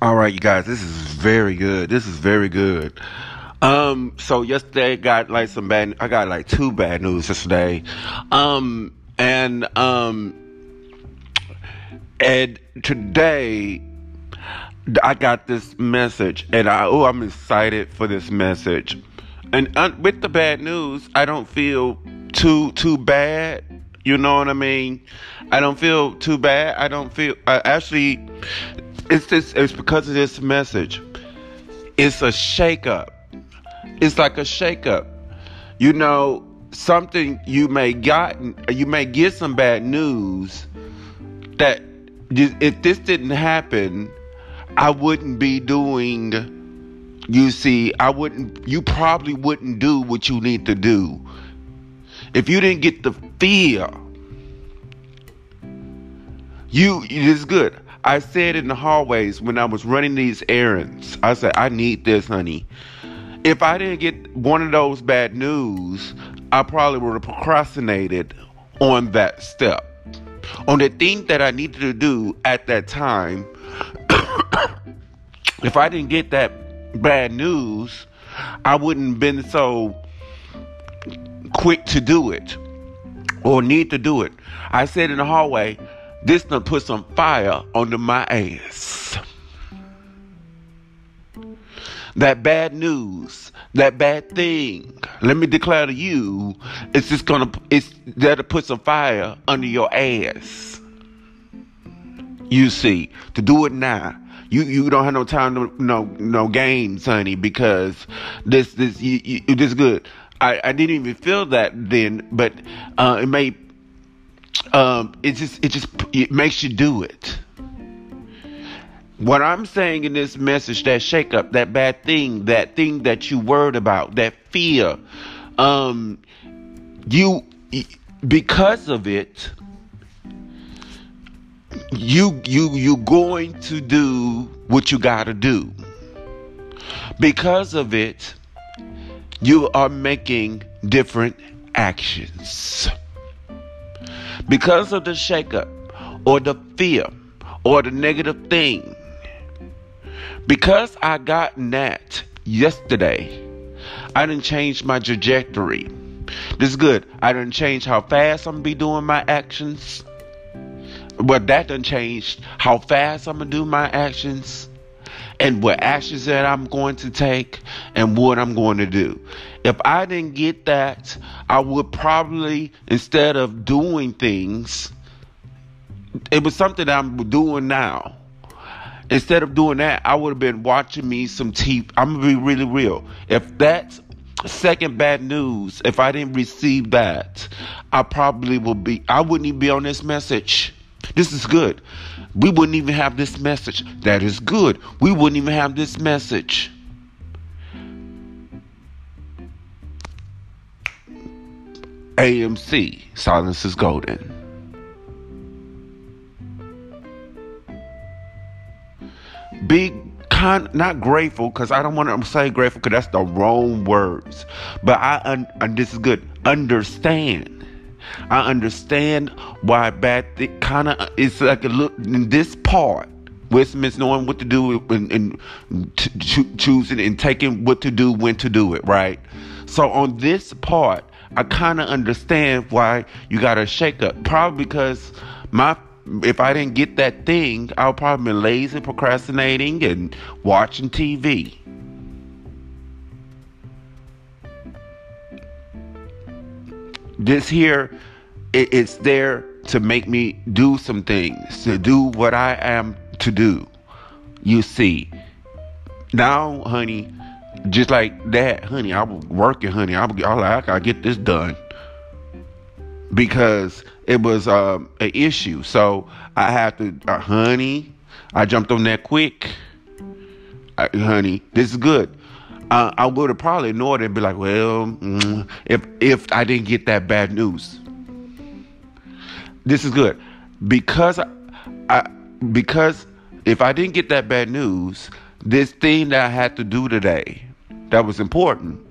All right, you guys, this is very good. This is very good. Um, so yesterday got like some bad. I got like two bad news yesterday. Um, and um, and today I got this message, and I oh, I'm excited for this message. And uh, with the bad news, I don't feel too too bad. You know what I mean? I don't feel too bad. I don't feel. I actually it's this it's because of this message. It's a shakeup. It's like a shakeup. You know, something you may gotten you may get some bad news that if this didn't happen, I wouldn't be doing you see, I wouldn't you probably wouldn't do what you need to do. If you didn't get the fear, you it is good. I said in the hallways when I was running these errands, I said, I need this, honey. If I didn't get one of those bad news, I probably would have procrastinated on that step. On the thing that I needed to do at that time, if I didn't get that bad news, I wouldn't have been so quick to do it or need to do it. I said in the hallway, this done put some fire under my ass. That bad news, that bad thing, let me declare to you, it's just gonna, it's there to put some fire under your ass. You see, to do it now. You you don't have no time no no no games, honey, because this this you, you, this good. I, I didn't even feel that then, but uh, it may um, it just it just it makes you do it. What I'm saying in this message, that shakeup, that bad thing, that thing that you worried about, that fear, um, you because of it, you you you going to do what you got to do. Because of it, you are making different actions because of the shakeup or the fear or the negative thing. Because I got that yesterday, I didn't change my trajectory. This is good. I didn't change how fast I'm gonna be doing my actions. But that doesn't change how fast I'm gonna do my actions and what actions that I'm going to take and what I'm going to do. If I didn't get that, I would probably, instead of doing things, it was something I'm doing now. Instead of doing that, I would have been watching me some TV. I'm gonna be really real. If that's second bad news, if I didn't receive that, I probably will be. I wouldn't even be on this message. This is good. We wouldn't even have this message. That is good. We wouldn't even have this message. AMC, Silence is Golden. Be kind, not grateful, because I don't want to say grateful, because that's the wrong words. But I, and this is good, understand I understand why bad thing kind of it's like a look in this part. Westmin's knowing what to do and, and t- choosing and taking what to do when to do it, right? So on this part, I kind of understand why you got to shake up. Probably because my if I didn't get that thing, I'll probably be lazy, procrastinating, and watching TV. This here it, it's there to make me do some things to do what i am to do. You see. Now honey just like that honey i was working honey. I, I, I gotta get this done. Because it was um, an issue. So i had to uh, honey i jumped on that quick. Honey this is good uh, I would have probably ignored it and be like, well, mm, if if I didn't get that bad news, this is good because I, I because if I didn't get that bad news, this thing that I had to do today that was important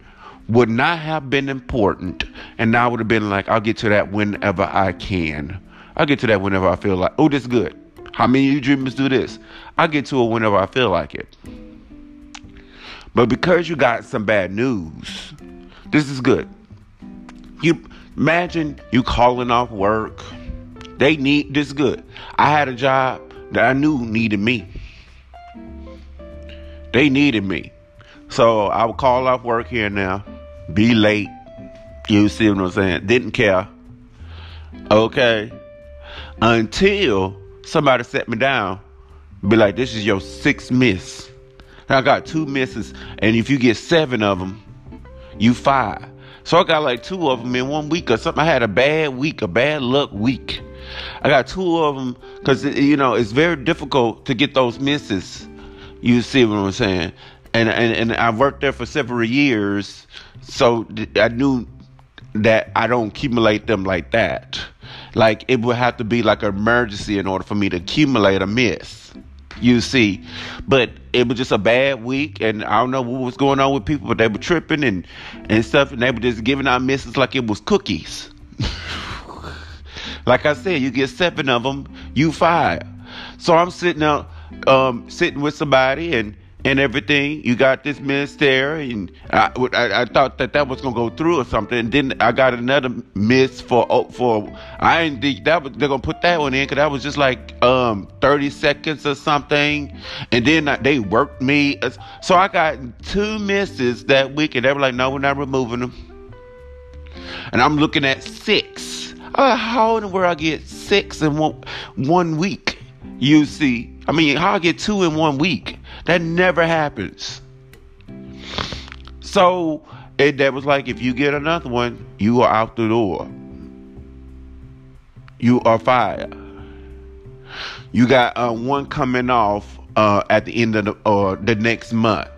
would not have been important, and I would have been like, I'll get to that whenever I can. I'll get to that whenever I feel like, oh, this is good. How many of you dreamers do this? I get to it whenever I feel like it. But because you got some bad news, this is good. You imagine you calling off work. They need this good. I had a job that I knew needed me. They needed me. So I would call off work here now, be late. You see what I'm saying? Didn't care. Okay. Until somebody set me down, be like, this is your sixth miss. I got two misses, and if you get seven of them, you five. So I got like two of them in one week or something. I had a bad week, a bad luck week. I got two of them because eh, you know it's very difficult to get those misses. You see what I'm saying? And and and I worked there for several years, so I knew that I don't accumulate them like that. Like it would have to be like an emergency in order for me to accumulate a miss. You see, but it was just a bad week, and I don't know what was going on with people, but they were tripping and and stuff, and they were just giving out misses like it was cookies. like I said, you get seven of them, you five. So I'm sitting out, um, sitting with somebody, and and everything. You got this minister, and I, I, I, thought that that was gonna go through or something. And then I got another miss for oh, for I didn't think that was, they're gonna put that one in because that was just like um 30 seconds or something. And then I, they worked me, so I got two misses that week, and they were like, "No, we're not removing them." And I'm looking at six. Uh, how in the world I get six in one one week? You see, I mean, how I get two in one week? That never happens. So it, that was like, if you get another one, you are out the door. You are fired. You got uh, one coming off uh, at the end of the, uh, the next month.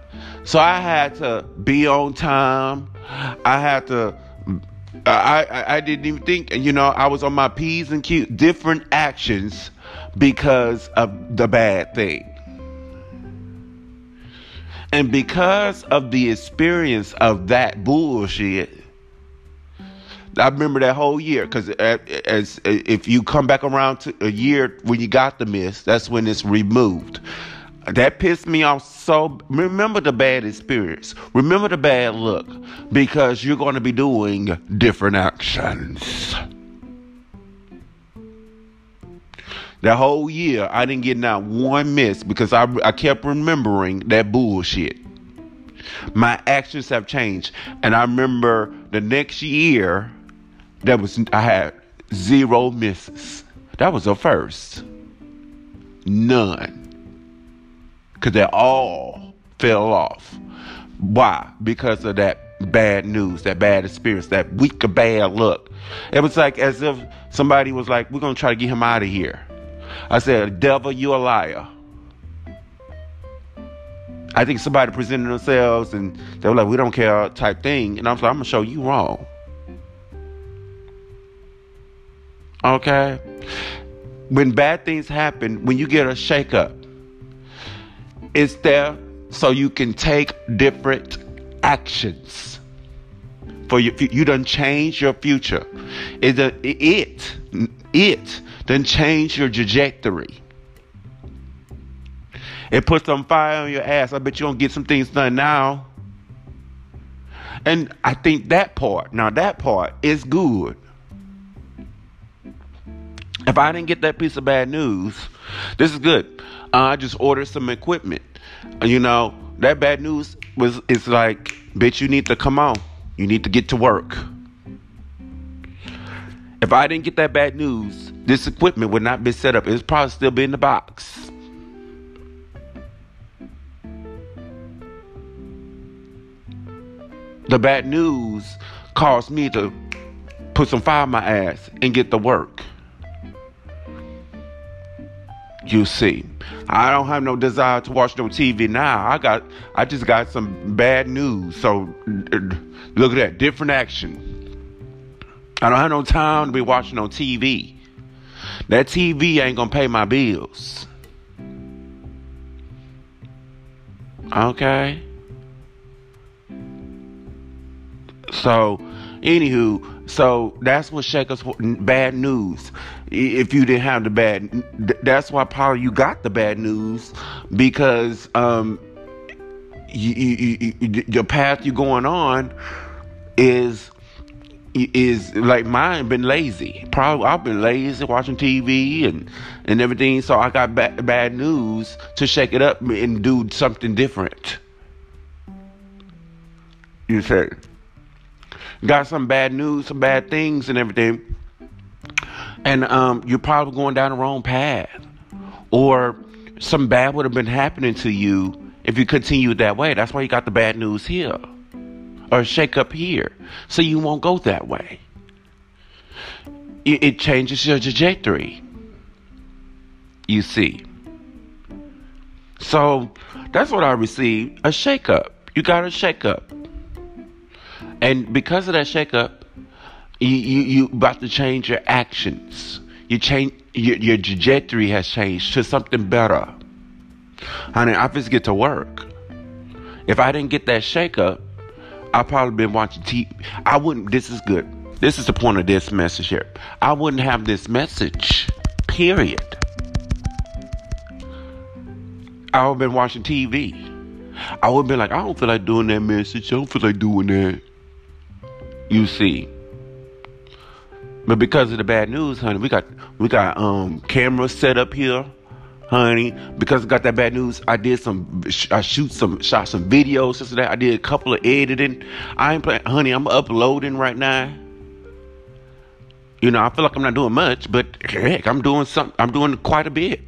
So I had to be on time. I had to. I, I, I didn't even think. You know, I was on my p's and q's, different actions because of the bad thing. And because of the experience of that bullshit, I remember that whole year because as if you come back around to a year when you got the miss, that's when it's removed. That pissed me off so. Remember the bad experience. Remember the bad look because you're going to be doing different actions. That whole year, I didn't get not one miss because I, I kept remembering that bullshit. My actions have changed. And I remember the next year, that was I had zero misses. That was the first. None. Because they all fell off. Why? Because of that bad news, that bad experience, that week of bad luck. It was like as if somebody was like, we're going to try to get him out of here. I said, Devil, you a liar. I think somebody presented themselves and they were like, we don't care type thing. And I was like, I'm going to show you wrong. Okay? When bad things happen, when you get a shakeup, it's there so you can take different actions. For you, you done change your future. It, it, it then change your trajectory. It puts some fire on your ass. I bet you don't get some things done now. And I think that part, now that part is good. If I didn't get that piece of bad news, this is good. Uh, I just ordered some equipment. You know, that bad news was it's like, bitch, you need to come on. You need to get to work. If I didn't get that bad news, this equipment would not be set up. It's probably still be in the box. The bad news caused me to put some fire in my ass and get to work. You see, I don't have no desire to watch no TV now. I got, I just got some bad news. So look at that, different action. I don't have no time to be watching no TV. That TV ain't gonna pay my bills. Okay. So, anywho, so that's what shake us bad news. if you didn't have the bad. That's why probably you got the bad news because um, you, you, you, the path you're going on is is like mine been lazy. Probably i've been lazy watching tv and and everything so i got ba- bad news to shake it up and do something different. You said got some bad news some bad things and everything. And um, you're probably going down the wrong path. Or some bad would have been happening to you if you continued that way. That's why you got the bad news here or shake up here so you won't go that way. It, it changes your trajectory. You see. So that's what I received a shake up. You got a shake up. And because of that shake up, you, you, you about to change your actions. You change your, your trajectory has changed to something better. Honey, I just get to work. If I didn't get that shake up, I probably been watching TV. I wouldn't. This is good. This is the point of this message here. I wouldn't have this message. Period. I would have been watching TV. I would have been like, I don't feel like doing that message. I don't feel like doing that. You see. But because of the bad news, honey, we got we got um cameras set up here honey, because I got that bad news. I did some, I shoot some, shot some videos, this that. I did a couple of editing. I ain't playing, honey. I'm uploading right now. You know, I feel like I'm not doing much, but heck, I'm doing some. I'm doing quite a bit.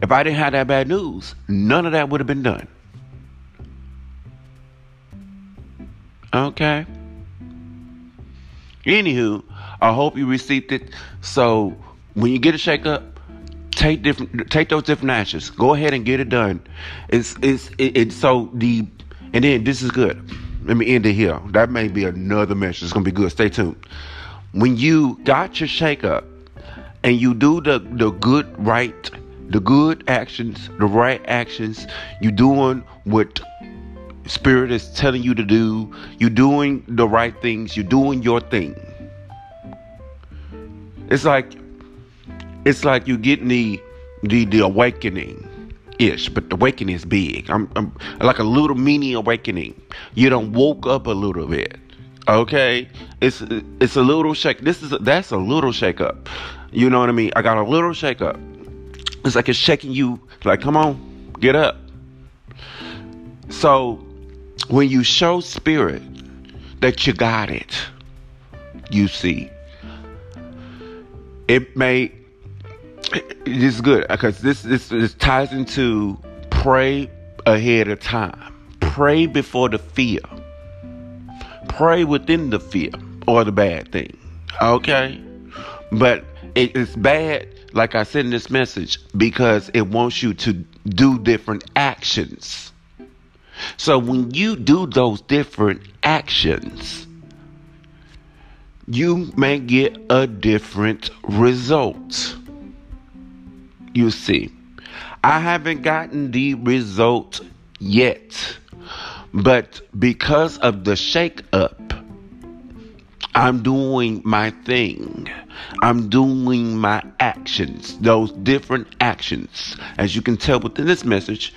If I didn't have that bad news, none of that would have been done. Okay. Anywho, I hope you received it. So when you get a shake up, take different take those different actions. Go ahead and get it done. It's it's it, it's so the and then this is good. Let me end it here. That may be another message. It's gonna be good. Stay tuned. When you got your shake up and you do the the good right the good actions the right actions you doing what spirit is telling you to do you're doing the right things you're doing your thing. It's like it's like you getting the the the awakening ish, but the awakening is big. I'm, I'm like a little mini awakening. You don't woke up a little bit. Okay, it's it's a little shake. This is a, that's a little shake up. You know what I mean? I got a little shake up. It's like it's shaking you. Like, come on, get up. So when you show spirit that you got it, you see, it may this is good because this, this this ties into pray ahead of time. Pray before the fear. Pray within the fear or the bad thing. Okay? But it is bad, like I said in this message, because it wants you to do different actions. So when you do those different actions, you may get a different result you see. I haven't gotten the result yet. But because of the shake up, I'm doing my thing. I'm doing my actions, those different actions. As you can tell within this message,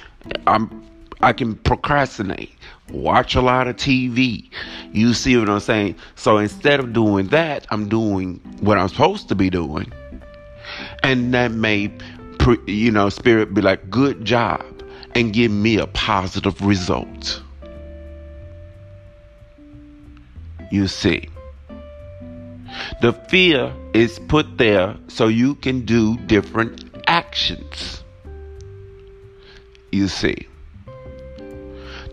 I'm I can procrastinate, watch a lot of TV. You see what I'm saying? So instead of doing that, I'm doing what I'm supposed to be doing. And that may you know, spirit be like, good job, and give me a positive result. You see, the fear is put there so you can do different actions. You see,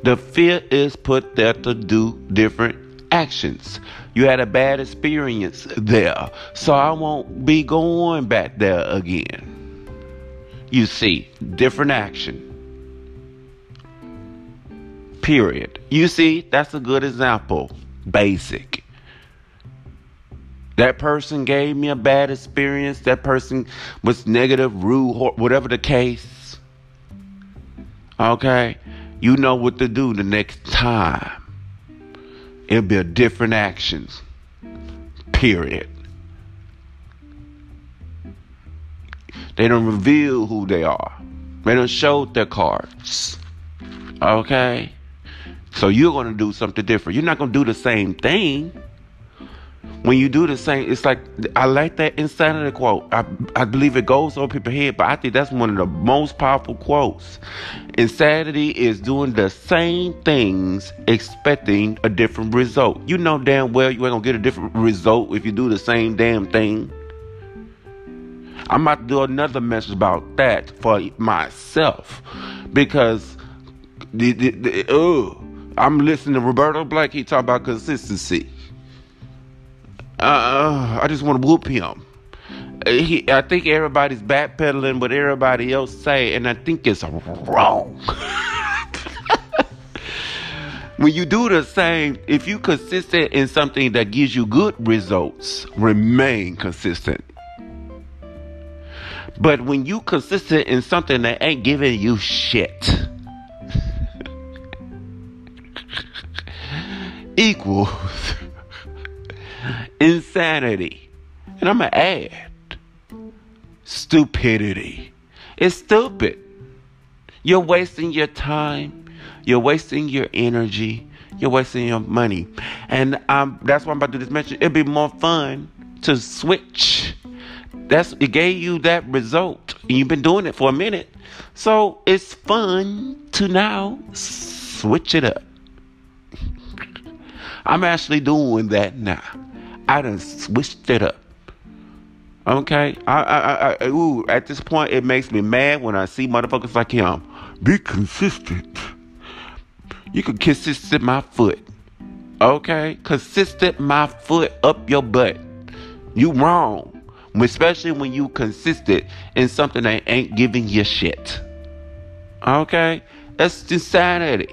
the fear is put there to do different actions. You had a bad experience there, so I won't be going back there again you see different action. Period. You see, that's a good example. Basic. That person gave me a bad experience. That person was negative, rude, whatever the case. Okay? You know what to do the next time. It'll be a different actions. Period. They don't reveal who they are. They don't show their cards. Okay? So you're going to do something different. You're not going to do the same thing. When you do the same, it's like I like that insanity quote. I I believe it goes over people's head, but I think that's one of the most powerful quotes. Insanity is doing the same things, expecting a different result. You know damn well you ain't gonna get a different result if you do the same damn thing. I'm about to do another message about that for myself because the, the, the oh, I'm listening to Roberto Black. He talk about consistency. Uh, I just want to whoop him. He, I think everybody's backpedaling what everybody else say, and I think it's wrong. when you do the same, if you consistent in something that gives you good results, remain consistent. But when you consistent in something that ain't giving you shit, equals insanity. And I'm going to add stupidity. It's stupid. You're wasting your time. You're wasting your energy. You're wasting your money. And um, that's why I'm about to this mention. It'd be more fun to switch. That's it gave you that result. You've been doing it for a minute. So it's fun to now switch it up. I'm actually doing that now. I done switched it up. Okay, I, I, I, ooh, at this point, it makes me mad when I see motherfuckers like him. Be consistent. You can consistent my foot. Okay, consistent my foot up your butt. You wrong, especially when you consistent in something that ain't giving you shit. Okay, that's insanity.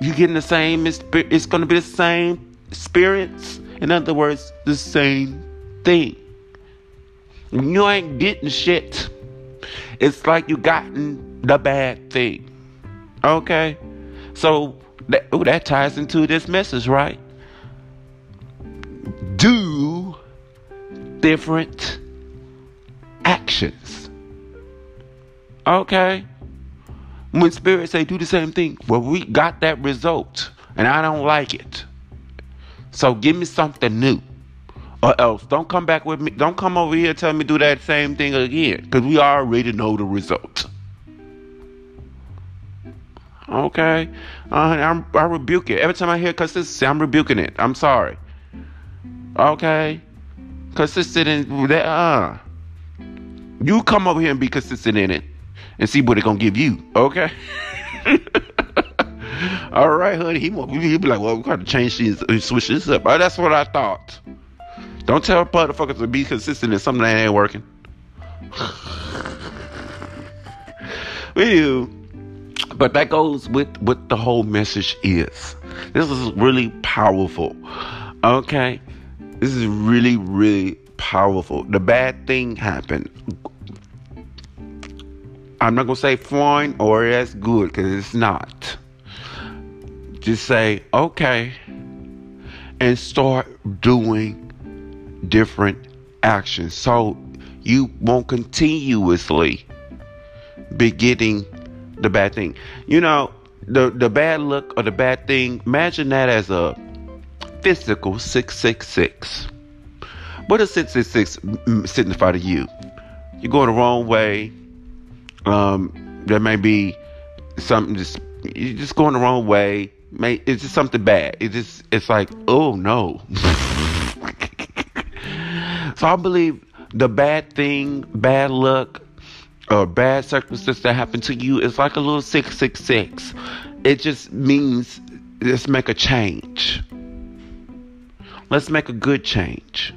You getting the same? It's gonna be the same experience. In other words, the same thing. You ain't getting shit. It's like you gotten the bad thing. Okay? So that, ooh, that ties into this message, right? Different actions. Okay? When spirits say do the same thing, well, we got that result, and I don't like it. So give me something new. Or else don't come back with me. Don't come over here tell me do that same thing again. Because we already know the result. Okay? Uh, I'm, I rebuke it. Every time I hear consistency, I'm rebuking it. I'm sorry. Okay? Consistent in that. Uh, you come over here and be consistent in it and see what it's to give you. Okay? All right, honey. He he be like, well, we got to change these, uh, switch this up. Oh, that's what I thought. Don't tell motherfuckers to be consistent in something that ain't working. we do. But that goes with what the whole message is. This is really powerful. Okay? This is really, really powerful. The bad thing happened. I'm not gonna say fine or that's good because it's not just say, okay, and start doing different actions. So you won't continuously be getting the bad thing. You know, the, the bad look or the bad thing, imagine that as a physical 666. What does 666 signify to you? You're going the wrong way. Um, there may be something just you're just going the wrong way it's just something bad. It's just it's like, oh no. so I believe the bad thing, bad luck, or bad circumstance that happened to you is like a little six six six. It just means let's make a change. Let's make a good change.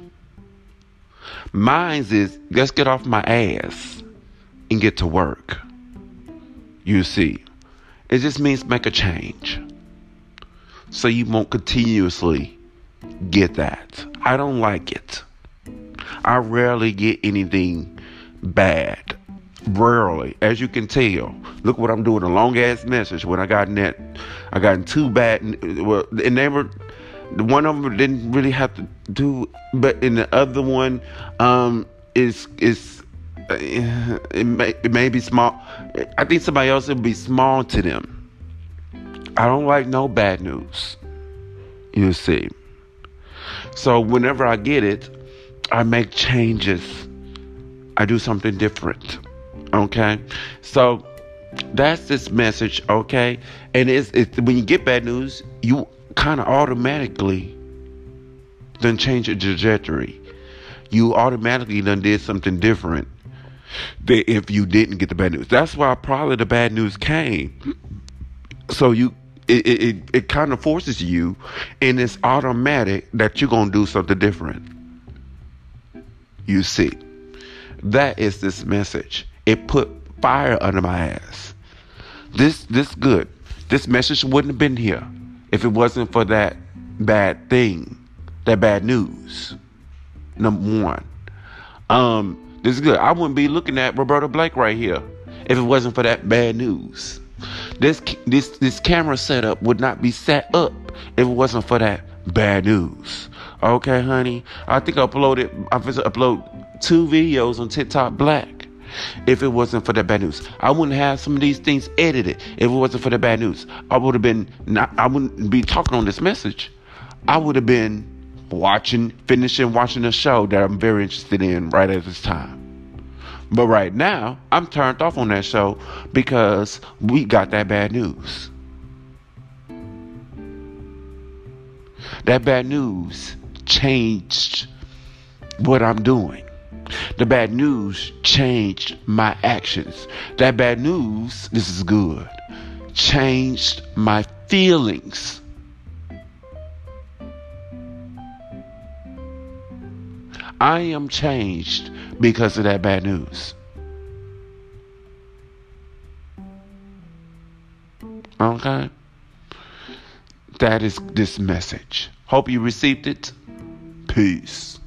Mine's is let's get off my ass and get to work. You see, it just means make a change so you won't continuously get that. I don't like it. I rarely get anything bad. Rarely, as you can tell. Look what I'm doing a long ass message when I got in that. I got in two bad. Well, and they were. One of them didn't really have to do, but in the other one, um, is is uh, it may, it may be small. I think somebody else will be small to them. I don't like no bad news. You see. So whenever I get it, I make changes. I do something different. Okay? So that's this message, okay? And it's, it's when you get bad news, you kind of automatically then change your trajectory. You automatically then did something different than if you didn't get the bad news. That's why probably the bad news came. So you it it, it kind of forces you and it's automatic that you're gonna do something different. You see. That is this message. It put fire under my ass. This this good. This message wouldn't have been here if it wasn't for that bad thing, that bad news. Number one. Um, this is good. I wouldn't be looking at Roberta Blake right here if it wasn't for that bad news. This this this camera setup would not be set up if it wasn't for that bad news. Okay, honey. I think I uploaded I upload two videos on TikTok Black. If it wasn't for the bad news, I wouldn't have some of these things edited. If it wasn't for the bad news, I would have been not. I wouldn't be talking on this message. I would have been watching, finishing watching a show that I'm very interested in right at this time. But right now, I'm turned off on that show because we got that bad news. That bad news changed what I'm doing. The bad news changed my actions. That bad news, this is good, changed my feelings. I am changed because of that bad news. Okay? That is this message. Hope you received it. Peace.